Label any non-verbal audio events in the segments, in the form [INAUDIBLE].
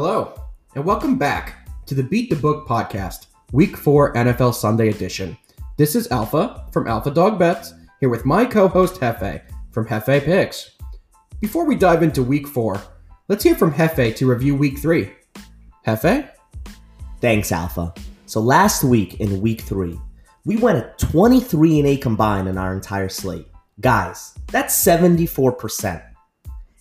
Hello, and welcome back to the Beat the Book podcast, Week 4 NFL Sunday edition. This is Alpha from Alpha Dog Bets, here with my co host Hefe from Hefe Picks. Before we dive into Week 4, let's hear from Hefe to review Week 3. Hefe? Thanks, Alpha. So last week in week three, we went at 23 and 8 combined in our entire slate. Guys, that's 74%.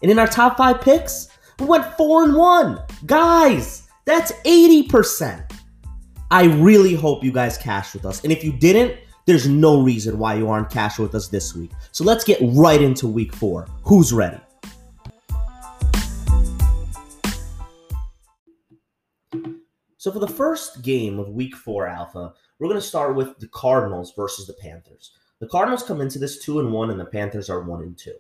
And in our top five picks, we went 4 and 1. Guys, that's 80%. I really hope you guys cashed with us. And if you didn't, there's no reason why you aren't cashing with us this week. So let's get right into week four. Who's ready? So for the first game of week four alpha, we're going to start with the Cardinals versus the Panthers. The Cardinals come into this two and one, and the Panthers are one and two.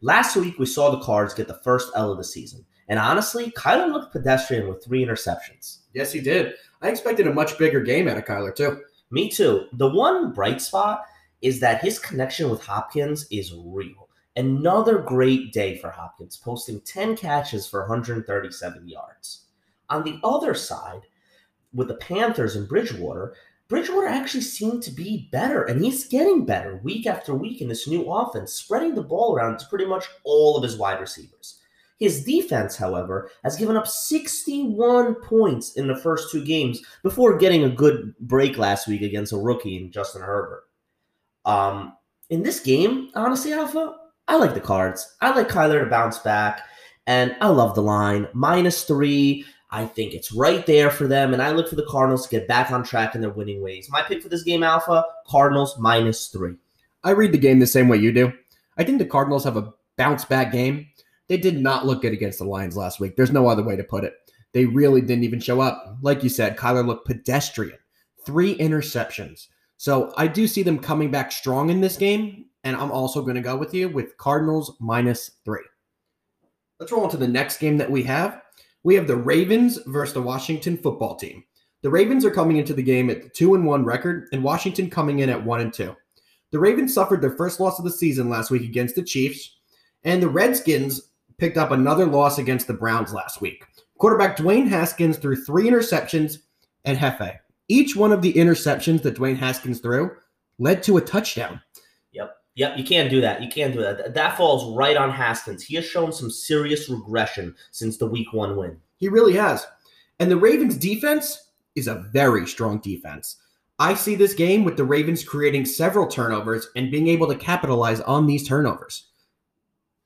Last week we saw the Cards get the first L of the season, and honestly, Kyler looked pedestrian with three interceptions. Yes, he did. I expected a much bigger game out of Kyler, too. Me too. The one bright spot is that his connection with Hopkins is real. Another great day for Hopkins, posting 10 catches for 137 yards. On the other side, with the Panthers and Bridgewater, Bridgewater actually seemed to be better, and he's getting better week after week in this new offense, spreading the ball around to pretty much all of his wide receivers. His defense, however, has given up 61 points in the first two games before getting a good break last week against a rookie in Justin Herbert. Um, in this game, honestly, Alpha, I like the cards. I like Kyler to bounce back, and I love the line minus three. I think it's right there for them, and I look for the Cardinals to get back on track in their winning ways. My pick for this game, Alpha, Cardinals minus three. I read the game the same way you do. I think the Cardinals have a bounce back game. They did not look good against the Lions last week. There's no other way to put it. They really didn't even show up. Like you said, Kyler looked pedestrian. Three interceptions. So I do see them coming back strong in this game, and I'm also going to go with you with Cardinals minus three. Let's roll on to the next game that we have we have the Ravens versus the Washington football team. The Ravens are coming into the game at the 2 and 1 record and Washington coming in at 1 and 2. The Ravens suffered their first loss of the season last week against the Chiefs, and the Redskins picked up another loss against the Browns last week. Quarterback Dwayne Haskins threw 3 interceptions at Hefe. Each one of the interceptions that Dwayne Haskins threw led to a touchdown. Yep, Yep, you can't do that. You can't do that. That falls right on Haskins. He has shown some serious regression since the week one win. He really has. And the Ravens defense is a very strong defense. I see this game with the Ravens creating several turnovers and being able to capitalize on these turnovers.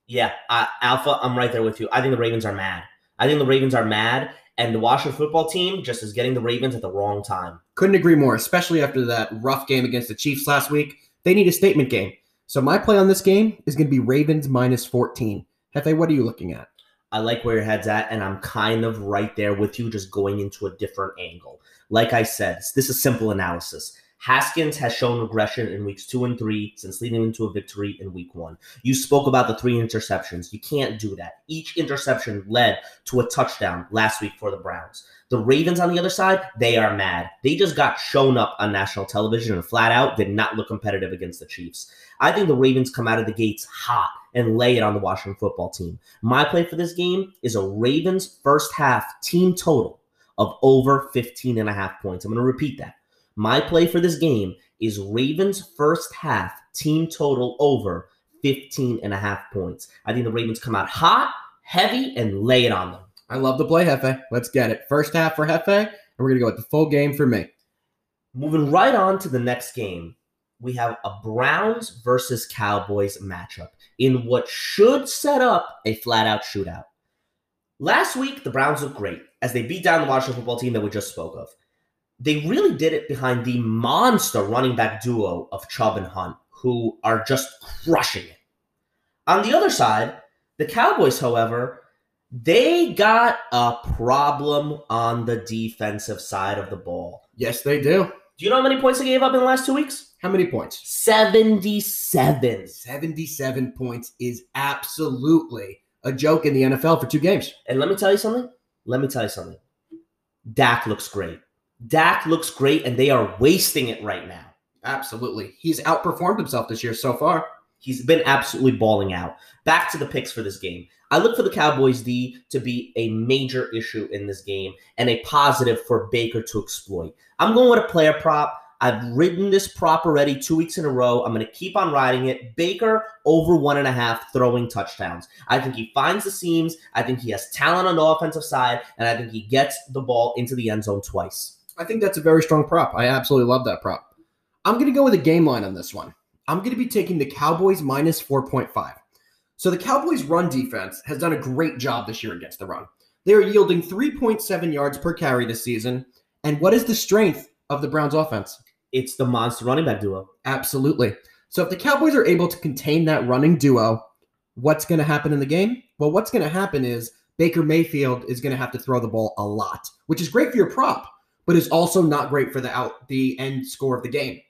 Yeah, uh, Alpha, I'm right there with you. I think the Ravens are mad. I think the Ravens are mad, and the Washington football team just is getting the Ravens at the wrong time. Couldn't agree more, especially after that rough game against the Chiefs last week. They need a statement game. So my play on this game is going to be Ravens minus 14. Hefe, what are you looking at? I like where your head's at, and I'm kind of right there with you, just going into a different angle. Like I said, this is simple analysis. Haskins has shown regression in weeks two and three since leading into a victory in week one. You spoke about the three interceptions. You can't do that. Each interception led to a touchdown last week for the Browns. The Ravens on the other side, they are mad. They just got shown up on national television and flat out did not look competitive against the Chiefs. I think the Ravens come out of the gates hot and lay it on the Washington football team. My play for this game is a Ravens first half team total of over 15 and a half points. I'm going to repeat that. My play for this game is Ravens first half team total over 15 and a half points. I think the Ravens come out hot, heavy, and lay it on them. I love the play, Hefe. Let's get it. First half for Hefe, and we're going to go with the full game for me. Moving right on to the next game, we have a Browns versus Cowboys matchup in what should set up a flat out shootout. Last week, the Browns looked great as they beat down the Washington football team that we just spoke of. They really did it behind the monster running back duo of Chubb and Hunt, who are just crushing it. On the other side, the Cowboys, however, they got a problem on the defensive side of the ball. Yes, they do. Do you know how many points they gave up in the last two weeks? How many points? 77. 77 points is absolutely a joke in the NFL for two games. And let me tell you something. Let me tell you something. Dak looks great. Dak looks great, and they are wasting it right now. Absolutely. He's outperformed himself this year so far. He's been absolutely balling out. Back to the picks for this game. I look for the Cowboys D to be a major issue in this game and a positive for Baker to exploit. I'm going with a player prop. I've ridden this prop already two weeks in a row. I'm going to keep on riding it. Baker over one and a half throwing touchdowns. I think he finds the seams. I think he has talent on the offensive side, and I think he gets the ball into the end zone twice. I think that's a very strong prop. I absolutely love that prop. I'm going to go with a game line on this one. I'm going to be taking the Cowboys minus 4.5. So the Cowboys' run defense has done a great job this year against the run. They are yielding 3.7 yards per carry this season. And what is the strength of the Browns' offense? It's the monster running back duo. Absolutely. So if the Cowboys are able to contain that running duo, what's going to happen in the game? Well, what's going to happen is Baker Mayfield is going to have to throw the ball a lot, which is great for your prop, but is also not great for the out the end score of the game.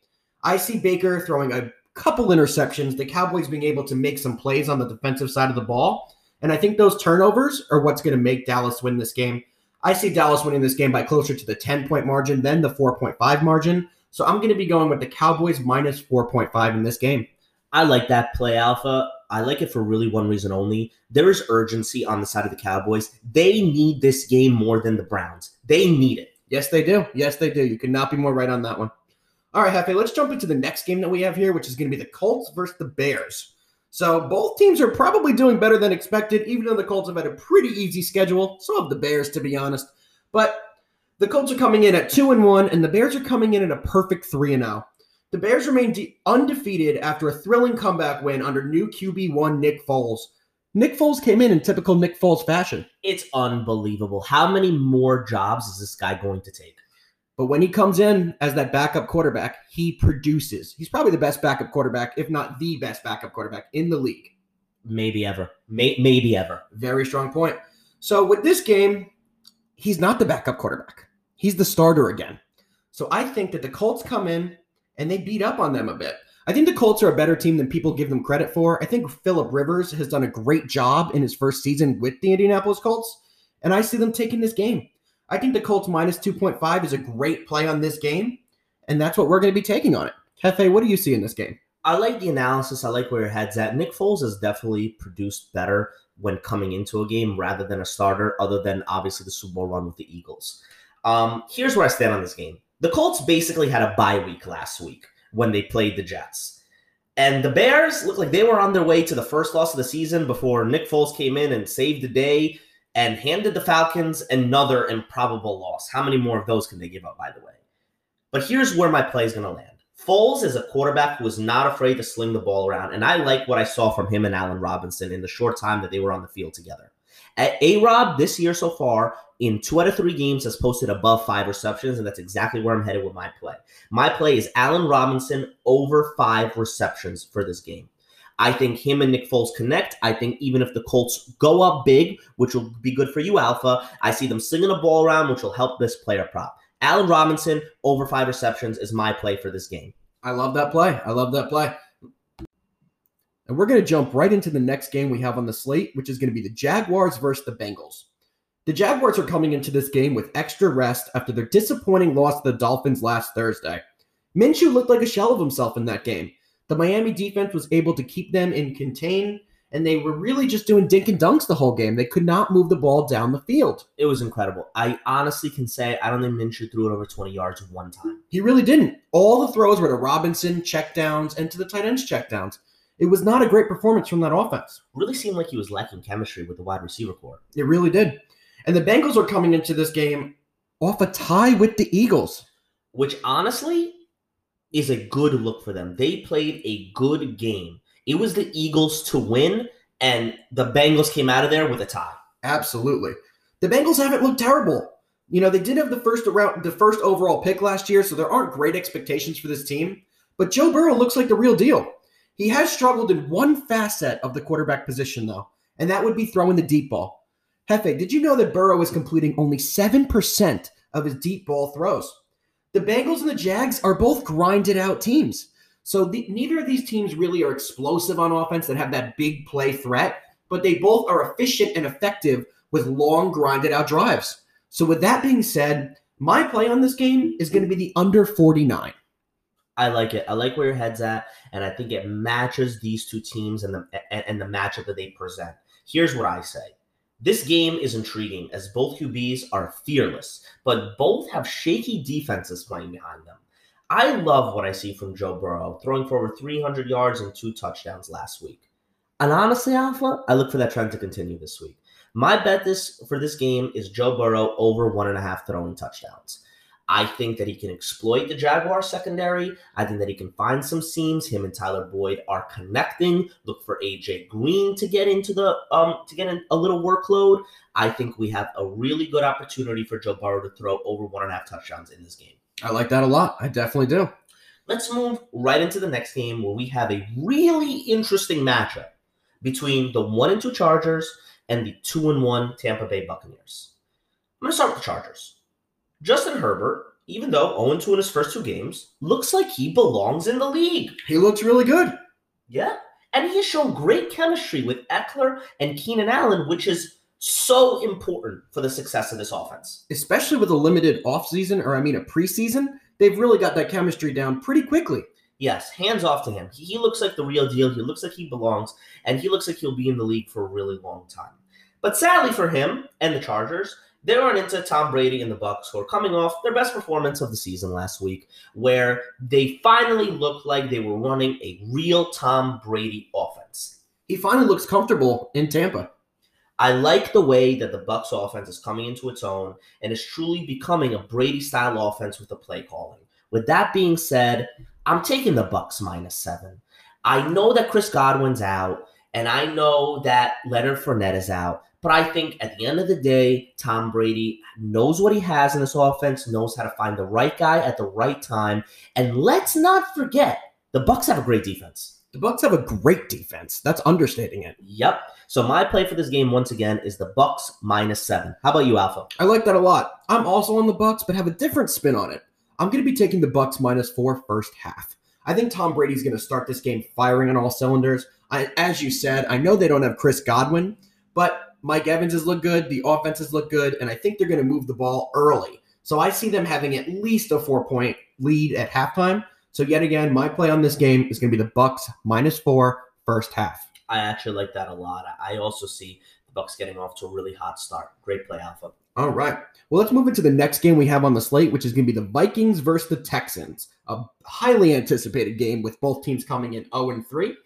I see Baker throwing a couple interceptions, the Cowboys being able to make some plays on the defensive side of the ball. And I think those turnovers are what's going to make Dallas win this game. I see Dallas winning this game by closer to the 10 point margin than the 4.5 margin. So I'm going to be going with the Cowboys minus 4.5 in this game. I like that play, Alpha. I like it for really one reason only. There is urgency on the side of the Cowboys. They need this game more than the Browns. They need it. Yes, they do. Yes, they do. You could not be more right on that one. All right, Hefe, let's jump into the next game that we have here, which is going to be the Colts versus the Bears. So both teams are probably doing better than expected, even though the Colts have had a pretty easy schedule. So have the Bears, to be honest. But the Colts are coming in at two and one, and the Bears are coming in at a perfect three and zero. The Bears remain de- undefeated after a thrilling comeback win under new QB one Nick Foles. Nick Foles came in in typical Nick Foles fashion. It's unbelievable. How many more jobs is this guy going to take? But when he comes in as that backup quarterback, he produces. He's probably the best backup quarterback, if not the best backup quarterback in the league. Maybe ever. May- maybe ever. Very strong point. So with this game, he's not the backup quarterback. He's the starter again. So I think that the Colts come in and they beat up on them a bit. I think the Colts are a better team than people give them credit for. I think Philip Rivers has done a great job in his first season with the Indianapolis Colts, and I see them taking this game. I think the Colts minus 2.5 is a great play on this game, and that's what we're going to be taking on it. Hefe, what do you see in this game? I like the analysis. I like where your head's at. Nick Foles has definitely produced better when coming into a game rather than a starter, other than obviously the Super Bowl run with the Eagles. Um, here's where I stand on this game. The Colts basically had a bye week last week when they played the Jets. And the Bears looked like they were on their way to the first loss of the season before Nick Foles came in and saved the day and handed the Falcons another improbable loss. How many more of those can they give up, by the way? But here's where my play is going to land. Foles is a quarterback who is not afraid to sling the ball around, and I like what I saw from him and Allen Robinson in the short time that they were on the field together. A Rob this year so far, in two out of three games, has posted above five receptions, and that's exactly where I'm headed with my play. My play is Allen Robinson over five receptions for this game. I think him and Nick Foles connect. I think even if the Colts go up big, which will be good for you, Alpha, I see them slinging the ball around, which will help this player prop. Allen Robinson over five receptions is my play for this game. I love that play. I love that play. And we're going to jump right into the next game we have on the slate, which is going to be the Jaguars versus the Bengals. The Jaguars are coming into this game with extra rest after their disappointing loss to the Dolphins last Thursday. Minshew looked like a shell of himself in that game. The Miami defense was able to keep them in contain, and they were really just doing dink and dunks the whole game. They could not move the ball down the field. It was incredible. I honestly can say I don't think Minshew threw it over 20 yards one time. He really didn't. All the throws were to Robinson checkdowns and to the tight ends checkdowns. It was not a great performance from that offense. Really seemed like he was lacking chemistry with the wide receiver corps. It really did. And the Bengals are coming into this game off a tie with the Eagles. Which honestly is a good look for them. They played a good game. It was the Eagles to win, and the Bengals came out of there with a tie. Absolutely. The Bengals haven't looked terrible. You know, they did have the first around the first overall pick last year, so there aren't great expectations for this team. But Joe Burrow looks like the real deal. He has struggled in one facet of the quarterback position, though, and that would be throwing the deep ball. Hefe, did you know that Burrow is completing only 7% of his deep ball throws? The Bengals and the Jags are both grinded out teams. So the, neither of these teams really are explosive on offense that have that big play threat, but they both are efficient and effective with long grinded out drives. So with that being said, my play on this game is going to be the under 49. I like it. I like where your head's at, and I think it matches these two teams and the and, and the matchup that they present. Here's what I say. This game is intriguing as both QBs are fearless, but both have shaky defenses playing behind them. I love what I see from Joe Burrow, throwing for over 300 yards and two touchdowns last week. And honestly, Alpha, I look for that trend to continue this week. My bet this for this game is Joe Burrow over one and a half throwing touchdowns. I think that he can exploit the Jaguar secondary. I think that he can find some seams. Him and Tyler Boyd are connecting. Look for AJ Green to get into the um to get in a little workload. I think we have a really good opportunity for Joe Burrow to throw over one and a half touchdowns in this game. I like that a lot. I definitely do. Let's move right into the next game where we have a really interesting matchup between the one and two Chargers and the two and one Tampa Bay Buccaneers. I'm gonna start with the Chargers. Justin Herbert, even though 0 2 in his first two games, looks like he belongs in the league. He looks really good. Yeah. And he has shown great chemistry with Ekeler and Keenan Allen, which is so important for the success of this offense. Especially with a limited offseason, or I mean a preseason, they've really got that chemistry down pretty quickly. Yes, hands off to him. He, he looks like the real deal. He looks like he belongs, and he looks like he'll be in the league for a really long time. But sadly for him and the Chargers, they run into Tom Brady and the Bucks, who are coming off their best performance of the season last week, where they finally looked like they were running a real Tom Brady offense. He finally looks comfortable in Tampa. I like the way that the Bucks offense is coming into its own and is truly becoming a Brady style offense with the play calling. With that being said, I'm taking the Bucks minus seven. I know that Chris Godwin's out, and I know that Leonard Fournette is out, but I think at the end of the day, Tom Brady knows what he has in this offense, knows how to find the right guy at the right time. And let's not forget, the Bucks have a great defense. The Bucks have a great defense. That's understating it. Yep. So my play for this game once again is the Bucks minus seven. How about you, Alpha? I like that a lot. I'm also on the Bucks but have a different spin on it. I'm going to be taking the Bucs minus four first half. I think Tom Brady's going to start this game firing on all cylinders. I, as you said, I know they don't have Chris Godwin, but Mike Evans has looked good. The offenses look good. And I think they're going to move the ball early. So I see them having at least a four point lead at halftime. So yet again, my play on this game is going to be the Bucks minus four first half. I actually like that a lot. I also see the Bucks getting off to a really hot start. Great play, Alpha. All right. Well, let's move into the next game we have on the slate, which is going to be the Vikings versus the Texans. A highly anticipated game with both teams coming in 0 and 3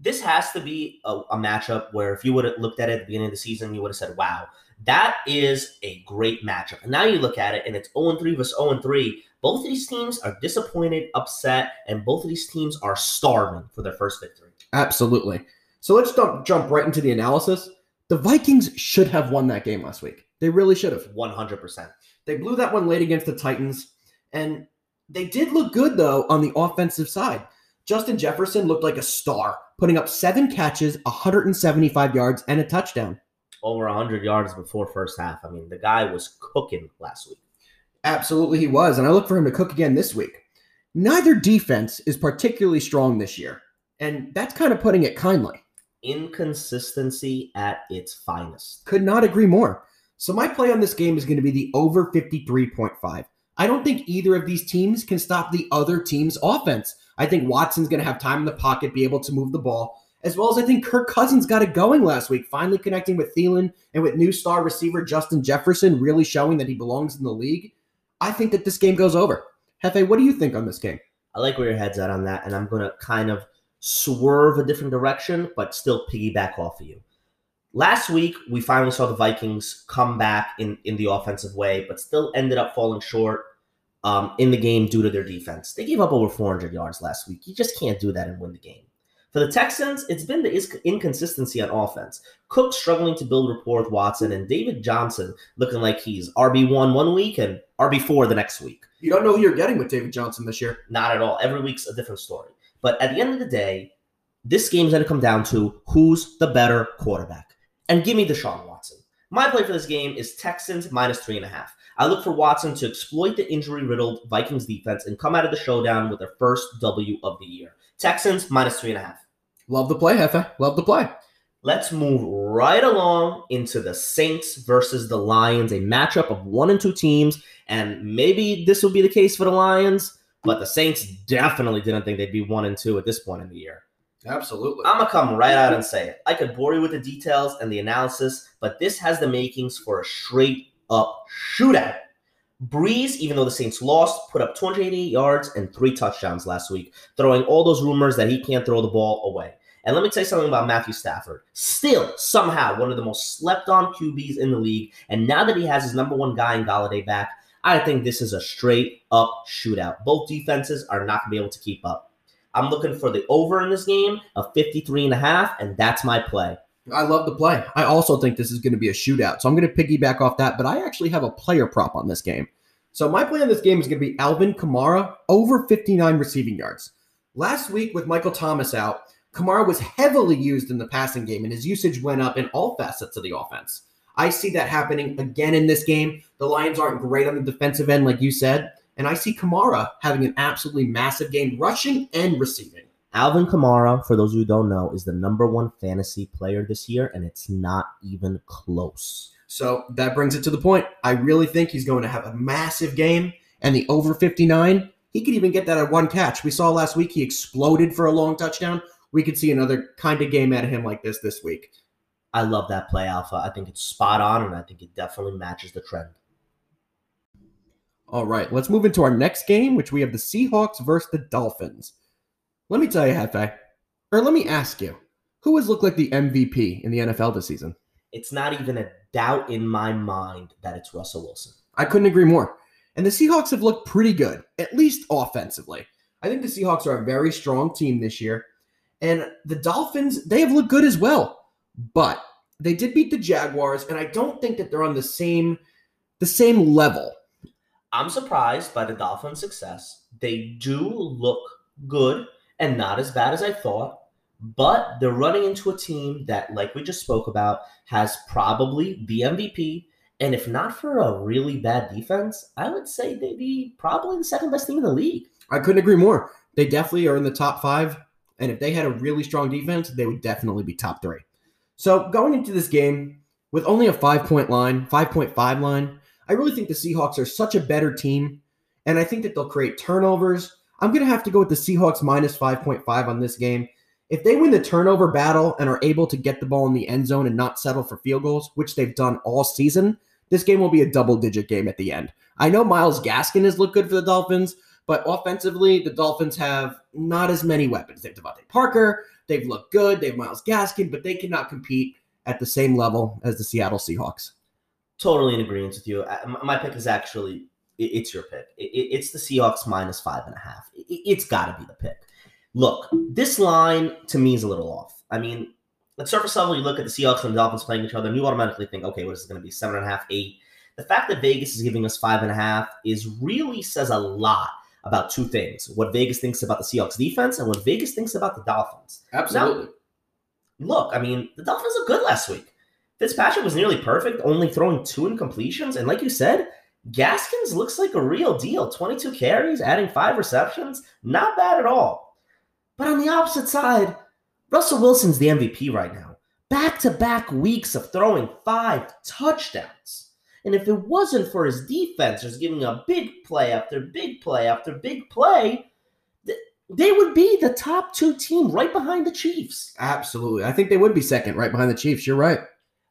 this has to be a, a matchup where if you would have looked at it at the beginning of the season, you would have said, wow, that is a great matchup. And now you look at it and it's 0 3 versus 0 3. Both of these teams are disappointed, upset, and both of these teams are starving for their first victory. Absolutely. So let's jump, jump right into the analysis. The Vikings should have won that game last week. They really should have. 100%. They blew that one late against the Titans, and they did look good, though, on the offensive side. Justin Jefferson looked like a star, putting up seven catches, 175 yards, and a touchdown. Over 100 yards before first half. I mean, the guy was cooking last week. Absolutely, he was. And I look for him to cook again this week. Neither defense is particularly strong this year. And that's kind of putting it kindly. Inconsistency at its finest. Could not agree more. So, my play on this game is going to be the over 53.5. I don't think either of these teams can stop the other team's offense. I think Watson's going to have time in the pocket, be able to move the ball, as well as I think Kirk Cousins got it going last week, finally connecting with Thielen and with new star receiver Justin Jefferson, really showing that he belongs in the league. I think that this game goes over. Hefe, what do you think on this game? I like where your head's at on that, and I'm going to kind of swerve a different direction, but still piggyback off of you. Last week, we finally saw the Vikings come back in, in the offensive way, but still ended up falling short um, in the game due to their defense. They gave up over 400 yards last week. You just can't do that and win the game. For the Texans, it's been the inconsistency on offense. Cook struggling to build rapport with Watson, and David Johnson looking like he's RB1 one week and RB4 the next week. You don't know who you're getting with David Johnson this year. Not at all. Every week's a different story. But at the end of the day, this game's going to come down to who's the better quarterback. And give me Deshaun Watson. My play for this game is Texans minus three and a half. I look for Watson to exploit the injury riddled Vikings defense and come out of the showdown with their first W of the year. Texans minus three and a half. Love the play, Hefe. Love the play. Let's move right along into the Saints versus the Lions, a matchup of one and two teams. And maybe this will be the case for the Lions, but the Saints definitely didn't think they'd be one and two at this point in the year. Absolutely. I'm gonna come right out and say it. I could bore you with the details and the analysis, but this has the makings for a straight up shootout. Brees, even though the Saints lost, put up 288 yards and three touchdowns last week, throwing all those rumors that he can't throw the ball away. And let me tell you something about Matthew Stafford. Still, somehow, one of the most slept on QBs in the league. And now that he has his number one guy in Golladay back, I think this is a straight up shootout. Both defenses are not going to be able to keep up. I'm looking for the over in this game of 53 and a half, and that's my play. I love the play. I also think this is going to be a shootout. So I'm going to piggyback off that, but I actually have a player prop on this game. So my play on this game is going to be Alvin Kamara over 59 receiving yards. Last week with Michael Thomas out, Kamara was heavily used in the passing game and his usage went up in all facets of the offense. I see that happening again in this game. The Lions aren't great on the defensive end, like you said. And I see Kamara having an absolutely massive game, rushing and receiving. Alvin Kamara, for those who don't know, is the number one fantasy player this year, and it's not even close. So that brings it to the point. I really think he's going to have a massive game, and the over 59, he could even get that at one catch. We saw last week he exploded for a long touchdown. We could see another kind of game out of him like this this week. I love that play, Alpha. I think it's spot on, and I think it definitely matches the trend. All right, let's move into our next game, which we have the Seahawks versus the Dolphins. Let me tell you, Hefe, or let me ask you, who has looked like the MVP in the NFL this season? It's not even a doubt in my mind that it's Russell Wilson. I couldn't agree more. And the Seahawks have looked pretty good, at least offensively. I think the Seahawks are a very strong team this year. And the Dolphins, they have looked good as well. But they did beat the Jaguars, and I don't think that they're on the same the same level. I'm surprised by the Dolphins' success. They do look good and not as bad as I thought, but they're running into a team that, like we just spoke about, has probably the MVP. And if not for a really bad defense, I would say they'd be probably the second best team in the league. I couldn't agree more. They definitely are in the top five. And if they had a really strong defense, they would definitely be top three. So going into this game with only a five point line, 5.5 line, I really think the Seahawks are such a better team. And I think that they'll create turnovers. I'm going to have to go with the Seahawks minus 5.5 on this game. If they win the turnover battle and are able to get the ball in the end zone and not settle for field goals, which they've done all season, this game will be a double digit game at the end. I know Myles Gaskin has looked good for the Dolphins, but offensively, the Dolphins have not as many weapons. They have DeVante Parker, they've looked good, they have Myles Gaskin, but they cannot compete at the same level as the Seattle Seahawks. Totally in agreement with you. Uh, my pick is actually it's your pick. It's the Seahawks minus five and a half. It's got to be the pick. Look, this line to me is a little off. I mean, at surface level, you look at the Seahawks and the Dolphins playing each other, and you automatically think, okay, what is it going to be? Seven and a half, eight. The fact that Vegas is giving us five and a half is really says a lot about two things: what Vegas thinks about the Seahawks defense and what Vegas thinks about the Dolphins. Absolutely. Now, look, I mean, the Dolphins look good last week. Fitzpatrick was nearly perfect, only throwing two incompletions, and like you said, Gaskins looks like a real deal. 22 carries, adding five receptions. Not bad at all. But on the opposite side, Russell Wilson's the MVP right now. Back to back weeks of throwing five touchdowns. And if it wasn't for his defense just giving a big play after big play after big play, they would be the top two team right behind the Chiefs. Absolutely. I think they would be second right behind the Chiefs. You're right.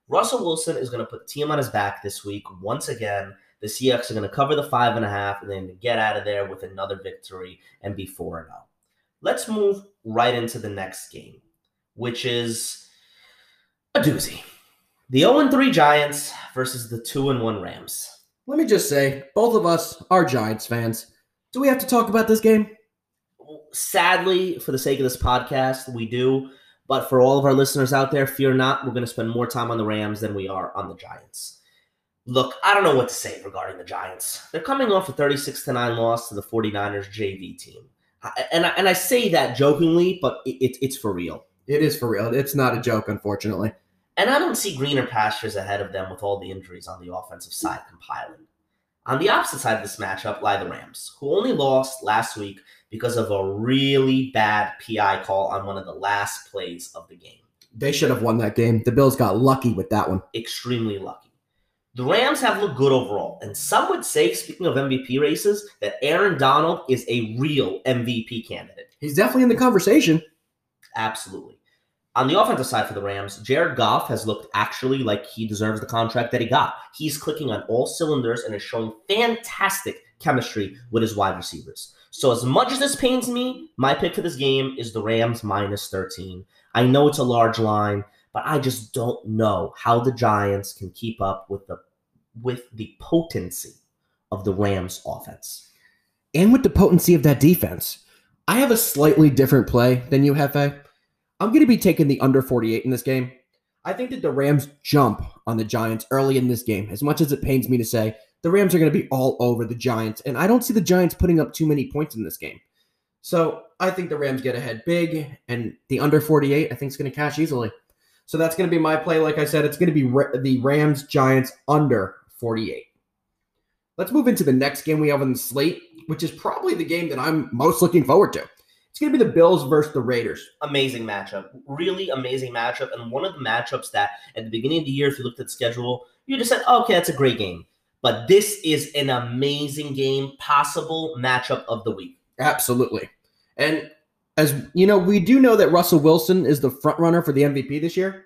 Russell Wilson is going to put the team on his back this week once again the Seahawks are going to cover the five and a half and then get out of there with another victory and be 4 0. Let's move right into the next game, which is a doozy. The 0 3 Giants versus the 2 1 Rams. Let me just say, both of us are Giants fans. Do we have to talk about this game? Sadly, for the sake of this podcast, we do. But for all of our listeners out there, fear not, we're going to spend more time on the Rams than we are on the Giants. Look, I don't know what to say regarding the Giants. They're coming off a 36 to 9 loss to the 49ers JV team. And I, and I say that jokingly, but it, it, it's for real. It is for real. It's not a joke, unfortunately. And I don't see greener pastures ahead of them with all the injuries on the offensive side compiling. On the opposite side of this matchup lie the Rams, who only lost last week because of a really bad PI call on one of the last plays of the game. They should have won that game. The Bills got lucky with that one. Extremely lucky. The Rams have looked good overall, and some would say, speaking of MVP races, that Aaron Donald is a real MVP candidate. He's definitely in the conversation. Absolutely. On the offensive side for the Rams, Jared Goff has looked actually like he deserves the contract that he got. He's clicking on all cylinders and is showing fantastic chemistry with his wide receivers. So, as much as this pains me, my pick for this game is the Rams minus 13. I know it's a large line, but I just don't know how the Giants can keep up with the with the potency of the Rams offense. And with the potency of that defense. I have a slightly different play than you, Hefe. I'm going to be taking the under 48 in this game. I think that the Rams jump on the Giants early in this game. As much as it pains me to say, the Rams are going to be all over the Giants, and I don't see the Giants putting up too many points in this game. So I think the Rams get ahead big, and the under 48 I think is going to cash easily. So that's going to be my play. Like I said, it's going to be the Rams Giants under 48. Let's move into the next game we have on the slate, which is probably the game that I'm most looking forward to. It's going to be the Bills versus the Raiders. Amazing matchup. Really amazing matchup. And one of the matchups that at the beginning of the year, if you looked at the schedule, you just said, oh, okay, that's a great game. But this is an amazing game, possible matchup of the week. Absolutely. And as you know, we do know that Russell Wilson is the front runner for the MVP this year.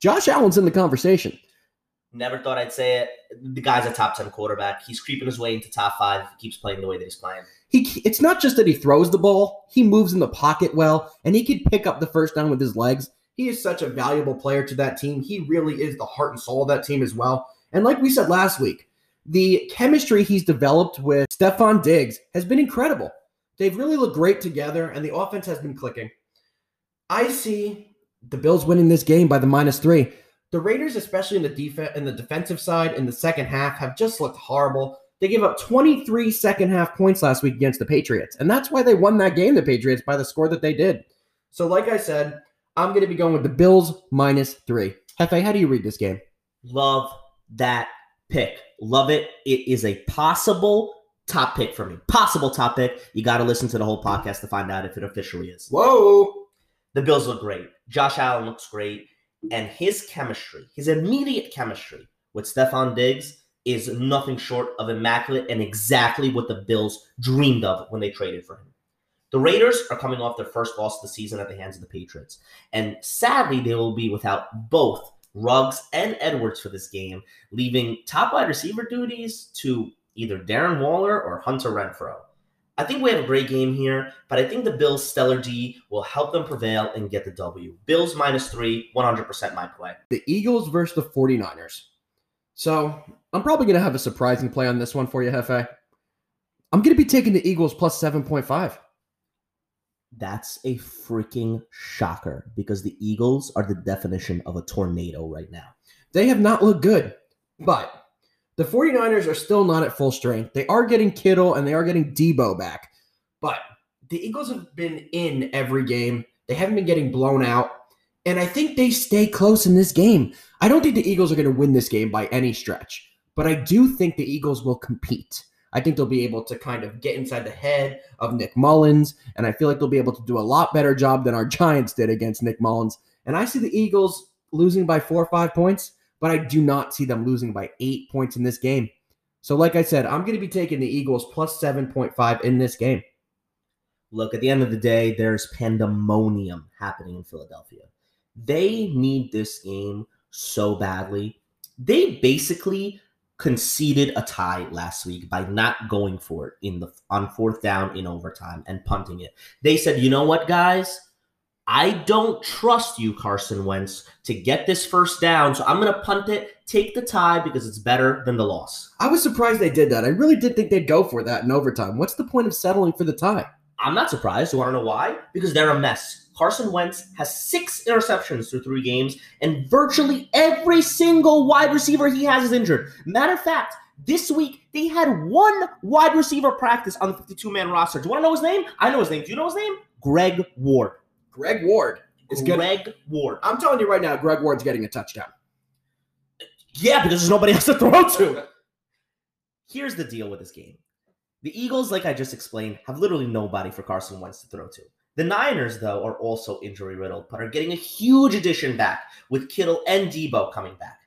Josh Allen's in the conversation. Never thought I'd say it. The guy's a top 10 quarterback. He's creeping his way into top five he keeps playing the way that he's playing. He, it's not just that he throws the ball, he moves in the pocket well, and he can pick up the first down with his legs. He is such a valuable player to that team. He really is the heart and soul of that team as well. And like we said last week, the chemistry he's developed with Stefon Diggs has been incredible. They've really looked great together, and the offense has been clicking. I see the Bills winning this game by the minus three. The Raiders, especially in the defense in the defensive side in the second half, have just looked horrible. They gave up 23 second half points last week against the Patriots, and that's why they won that game, the Patriots, by the score that they did. So, like I said, I'm going to be going with the Bills minus three. Hefe, how do you read this game? Love that pick. Love it. It is a possible top pick for me. Possible top pick. You got to listen to the whole podcast to find out if it officially is. Whoa. The Bills look great. Josh Allen looks great and his chemistry, his immediate chemistry with Stefon Diggs is nothing short of immaculate and exactly what the Bills dreamed of when they traded for him. The Raiders are coming off their first loss of the season at the hands of the Patriots, and sadly, they will be without both Ruggs and Edwards for this game, leaving top wide receiver duties to either Darren Waller or Hunter Renfrow. I think we have a great game here, but I think the Bills' stellar D will help them prevail and get the W. Bills minus three, 100% my play. The Eagles versus the 49ers. So I'm probably going to have a surprising play on this one for you, Hefe. I'm going to be taking the Eagles plus 7.5. That's a freaking shocker because the Eagles are the definition of a tornado right now. They have not looked good, but the 49ers are still not at full strength. They are getting Kittle and they are getting Deebo back. But the Eagles have been in every game. They haven't been getting blown out. And I think they stay close in this game. I don't think the Eagles are going to win this game by any stretch, but I do think the Eagles will compete. I think they'll be able to kind of get inside the head of Nick Mullens, and I feel like they'll be able to do a lot better job than our [LAUGHS] Giants did against Nick Mullens. And I see the Eagles losing by four or five points but I do not see them losing by eight points in this game. So, like I said, I'm going to be taking the Eagles plus 7.5 in this game. Look, at the end of the day, there's pandemonium happening in Philadelphia. They need this game so badly. They basically conceded a tie last week by not going for it in the on fourth down in overtime and punting it. They said, "You know what, guys? I don't trust you, Carson Wentz, to get this first down. So I'm going to punt it, take the tie because it's better than the loss. I was surprised they did that. I really did think they'd go for that in overtime. What's the point of settling for the tie? I'm not surprised. You want to know why? Because they're a mess. Carson Wentz has six interceptions through three games, and virtually every single wide receiver he has is injured. Matter of fact, this week they had one wide receiver practice on the 52 man roster. Do you want to know his name? I know his name. Do you know his name? Greg Ward. Greg Ward is Greg Greg Ward. I'm telling you right now, Greg Ward's getting a touchdown. Yeah, because there's nobody [LAUGHS] else to throw to. Here's the deal with this game. The Eagles, like I just explained, have literally nobody for Carson Wentz to throw to. The Niners, though, are also injury riddled, but are getting a huge addition back with Kittle and Deebo coming back.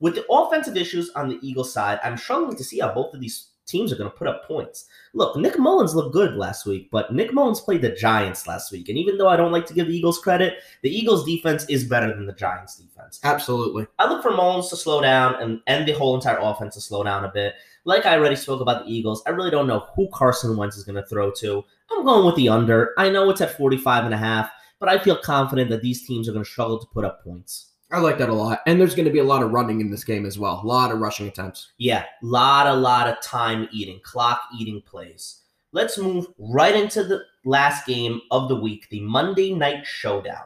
With the offensive issues on the Eagles side, I'm struggling to see how both of these teams are going to put up points. Look, Nick Mullens looked good last week, but Nick Mullens played the Giants last week. And even though I don't like to give the Eagles credit, the Eagles defense is better than the Giants defense. Absolutely. I look for Mullens to slow down and, and the whole entire offense to slow down a bit. Like I already spoke about the Eagles, I really don't know who Carson Wentz is going to throw to. I'm going with the under. I know it's at 45 and a half, but I feel confident that these teams are going to struggle to put up points. I like that a lot. And there's going to be a lot of running in this game as well. A lot of rushing attempts. Yeah, lot a lot of time eating, clock eating plays. Let's move right into the last game of the week, the Monday night showdown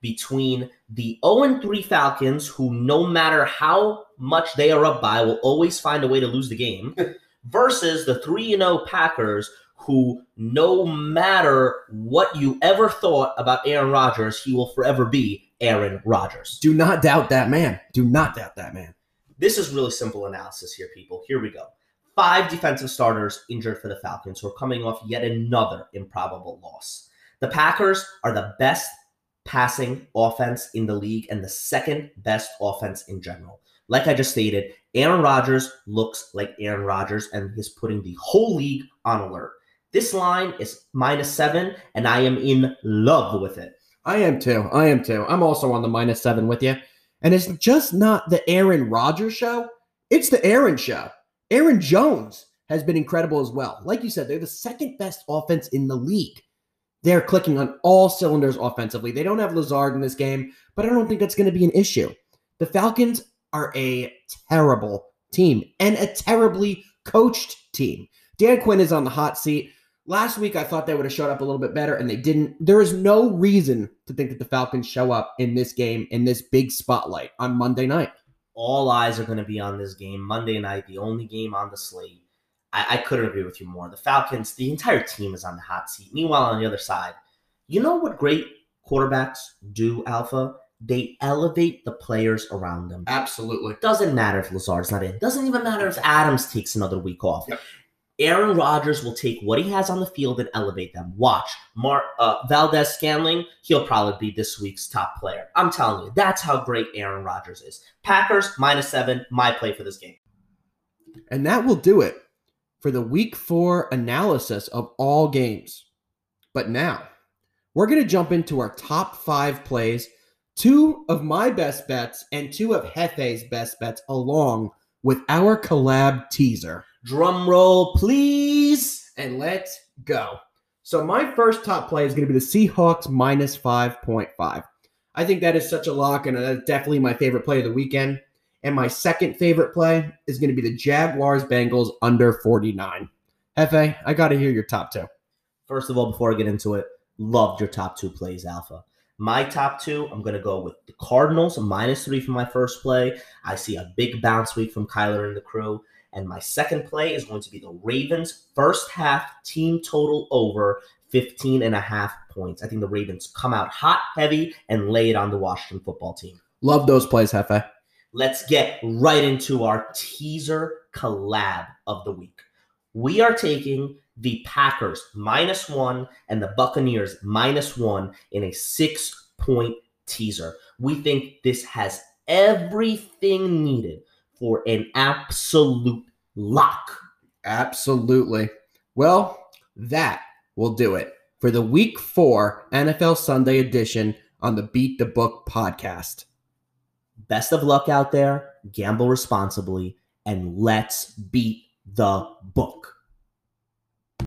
between the 0 3 Falcons, who no matter how much they are up by, will always find a way to lose the game, [LAUGHS] versus the 3 0 Packers, who no matter what you ever thought about Aaron Rodgers, he will forever be Aaron Rodgers. Do not doubt that man. Do not doubt that man. This is really simple analysis here, people. Here we go. Five defensive starters injured for the Falcons who are coming off yet another improbable loss. The Packers are the best passing offense in the league and the second best offense in general. Like I just stated, Aaron Rodgers looks like Aaron Rodgers and is putting the whole league on alert. This line is minus seven, and I am in love with it. I am too. I am too. I'm also on the minus seven with you. And it's just not the Aaron Rodgers show, it's the Aaron show. Aaron Jones has been incredible as well. Like you said, they're the second best offense in the league. They're clicking on all cylinders offensively. They don't have Lazard in this game, but I don't think that's going to be an issue. The Falcons are a terrible team and a terribly coached team. Dan Quinn is on the hot seat. Last week, I thought they would have showed up a little bit better, and they didn't. There is no reason to think that the Falcons show up in this game in this big spotlight on Monday night. All eyes are going to be on this game Monday night, the only game on the slate. I, I couldn't agree with you more. The Falcons, the entire team is on the hot seat. Meanwhile, on the other side, you know what great quarterbacks do, Alpha? They elevate the players around them. Absolutely. Doesn't matter if Lazard's not in. Doesn't even matter if Adams takes another week off. Yep. Aaron Rodgers will take what he has on the field and elevate them. Watch, Mar- uh, Valdes-Scantling, he'll probably be this week's top player. I'm telling you, that's how great Aaron Rodgers is. Packers minus seven, my play for this game. And that will do it for the week four analysis of all games. But now, we're going to jump into our top five plays, two of my best bets and two of Hefe's best bets, along with our collab teaser. Drum roll, please. And let's go. So, my first top play is going to be the Seahawks minus 5.5. I think that is such a lock, and that's definitely my favorite play of the weekend. And my second favorite play is going to be the Jaguars Bengals under 49. Hefe, I got to hear your top two. First of all, before I get into it, loved your top two plays, Alpha. My top two, I'm going to go with the Cardinals, minus three for my first play. I see a big bounce week from Kyler and the crew. And my second play is going to be the Ravens first half team total over 15 and a half points. I think the Ravens come out hot, heavy, and lay it on the Washington football team. Love those plays, Hefe. Let's get right into our teaser collab of the week. We are taking the Packers minus one and the Buccaneers minus one in a six point teaser. We think this has everything needed for an absolute lock. Absolutely. Well, that will do it for the week four NFL Sunday edition on the Beat the Book podcast. Best of luck out there, gamble responsibly, and let's beat the book.